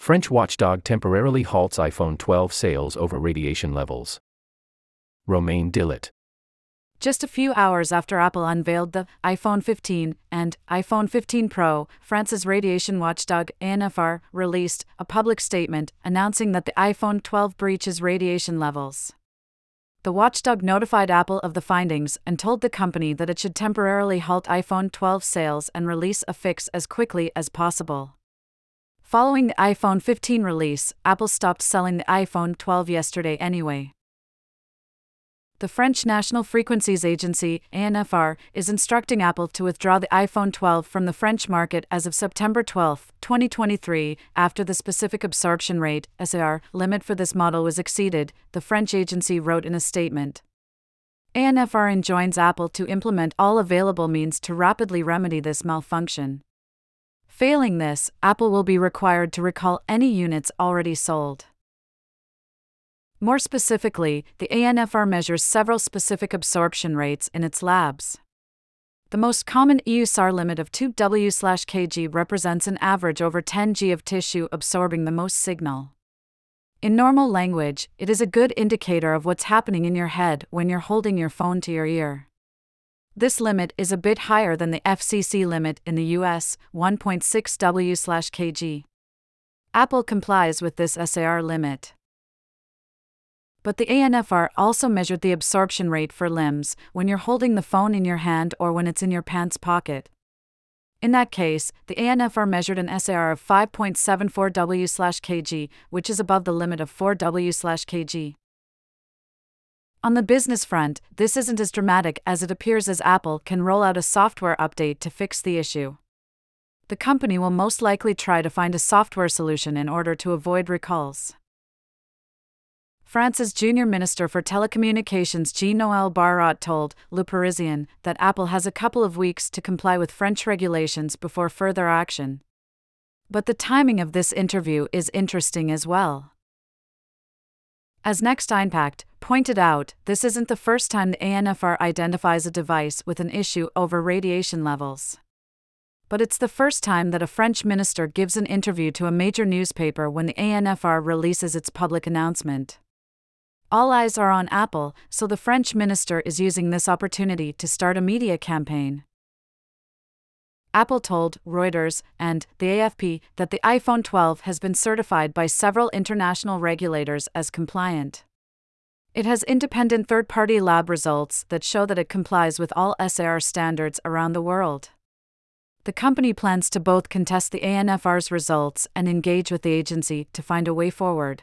French watchdog temporarily halts iPhone 12 sales over radiation levels. Romain Dillet. Just a few hours after Apple unveiled the iPhone 15 and iPhone 15 Pro, France's radiation watchdog ANFR released a public statement announcing that the iPhone 12 breaches radiation levels. The watchdog notified Apple of the findings and told the company that it should temporarily halt iPhone 12 sales and release a fix as quickly as possible. Following the iPhone 15 release, Apple stopped selling the iPhone 12 yesterday anyway. The French National Frequencies Agency, ANFR, is instructing Apple to withdraw the iPhone 12 from the French market as of September 12, 2023, after the specific absorption rate (SAR) limit for this model was exceeded, the French agency wrote in a statement. ANFR enjoins Apple to implement all available means to rapidly remedy this malfunction. Failing this, Apple will be required to recall any units already sold. More specifically, the ANFR measures several specific absorption rates in its labs. The most common EU SAR limit of 2 W/kg represents an average over 10 g of tissue absorbing the most signal. In normal language, it is a good indicator of what's happening in your head when you're holding your phone to your ear. This limit is a bit higher than the FCC limit in the US, 1.6 W/kg. Apple complies with this SAR limit. But the ANFR also measured the absorption rate for limbs when you're holding the phone in your hand or when it's in your pants pocket. In that case, the ANFR measured an SAR of 5.74 W/kg, which is above the limit of 4 W/kg. On the business front, this isn't as dramatic as it appears as Apple can roll out a software update to fix the issue. The company will most likely try to find a software solution in order to avoid recalls. France's junior minister for telecommunications Jean Noel Barrot told Le Parisien that Apple has a couple of weeks to comply with French regulations before further action. But the timing of this interview is interesting as well. As Next INpact pointed out, this isn't the first time the ANFR identifies a device with an issue over radiation levels. But it's the first time that a French minister gives an interview to a major newspaper when the ANFR releases its public announcement. All eyes are on Apple, so the French minister is using this opportunity to start a media campaign. Apple told Reuters and the AFP that the iPhone 12 has been certified by several international regulators as compliant. It has independent third party lab results that show that it complies with all SAR standards around the world. The company plans to both contest the ANFR's results and engage with the agency to find a way forward.